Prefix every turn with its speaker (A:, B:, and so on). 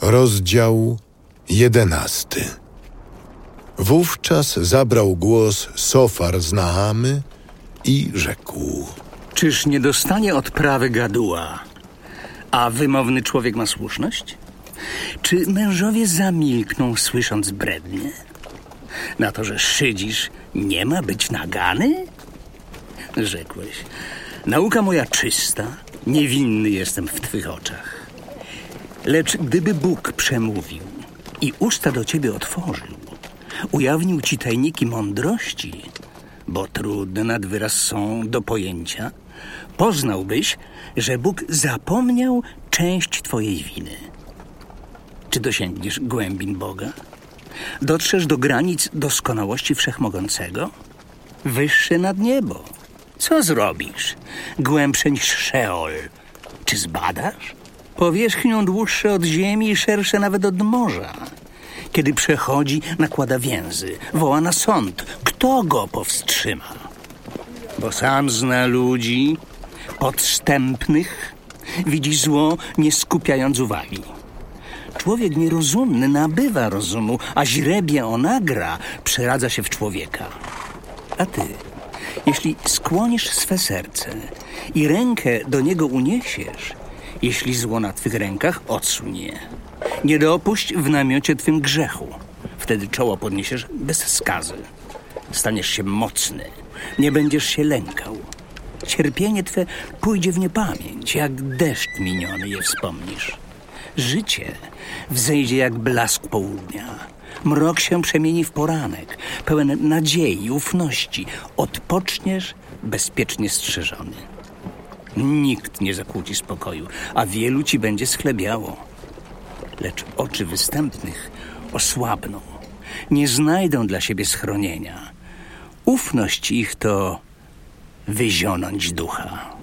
A: Rozdział jedenasty. Wówczas zabrał głos Sofar z Naamy i rzekł.
B: Czyż nie dostanie odprawy gaduła? A wymowny człowiek ma słuszność? Czy mężowie zamilkną, słysząc brednie? Na to, że szydzisz, nie ma być nagany? Rzekłeś, nauka moja czysta, niewinny jestem w twych oczach. Lecz gdyby Bóg przemówił i usta do ciebie otworzył, ujawnił ci tajniki mądrości, bo trudne nad wyraz są do pojęcia, poznałbyś, że Bóg zapomniał część twojej winy. Czy dosięgniesz głębin Boga? Dotrzesz do granic doskonałości wszechmogącego? Wyższy nad niebo. Co zrobisz? Głębsze niż Szeol. Czy zbadasz? Powierzchnią dłuższe od ziemi i szersze nawet od morza. Kiedy przechodzi, nakłada więzy, woła na sąd. Kto go powstrzyma? Bo sam zna ludzi podstępnych, widzi zło, nie skupiając uwagi. Człowiek nierozumny nabywa rozumu, a źrebie onagra przeradza się w człowieka. A ty, jeśli skłonisz swe serce i rękę do niego uniesiesz, jeśli zło na twych rękach, odsuń je. Nie dopuść w namiocie twym grzechu. Wtedy czoło podniesiesz bez skazy. Staniesz się mocny, nie będziesz się lękał. Cierpienie twe pójdzie w niepamięć, jak deszcz miniony je wspomnisz. Życie wzejdzie jak blask południa. Mrok się przemieni w poranek, pełen nadziei ufności. Odpoczniesz bezpiecznie strzeżony. Nikt nie zakłóci spokoju, a wielu ci będzie schlebiało. Lecz oczy występnych osłabną, nie znajdą dla siebie schronienia. Ufność ich to wyzionąć ducha.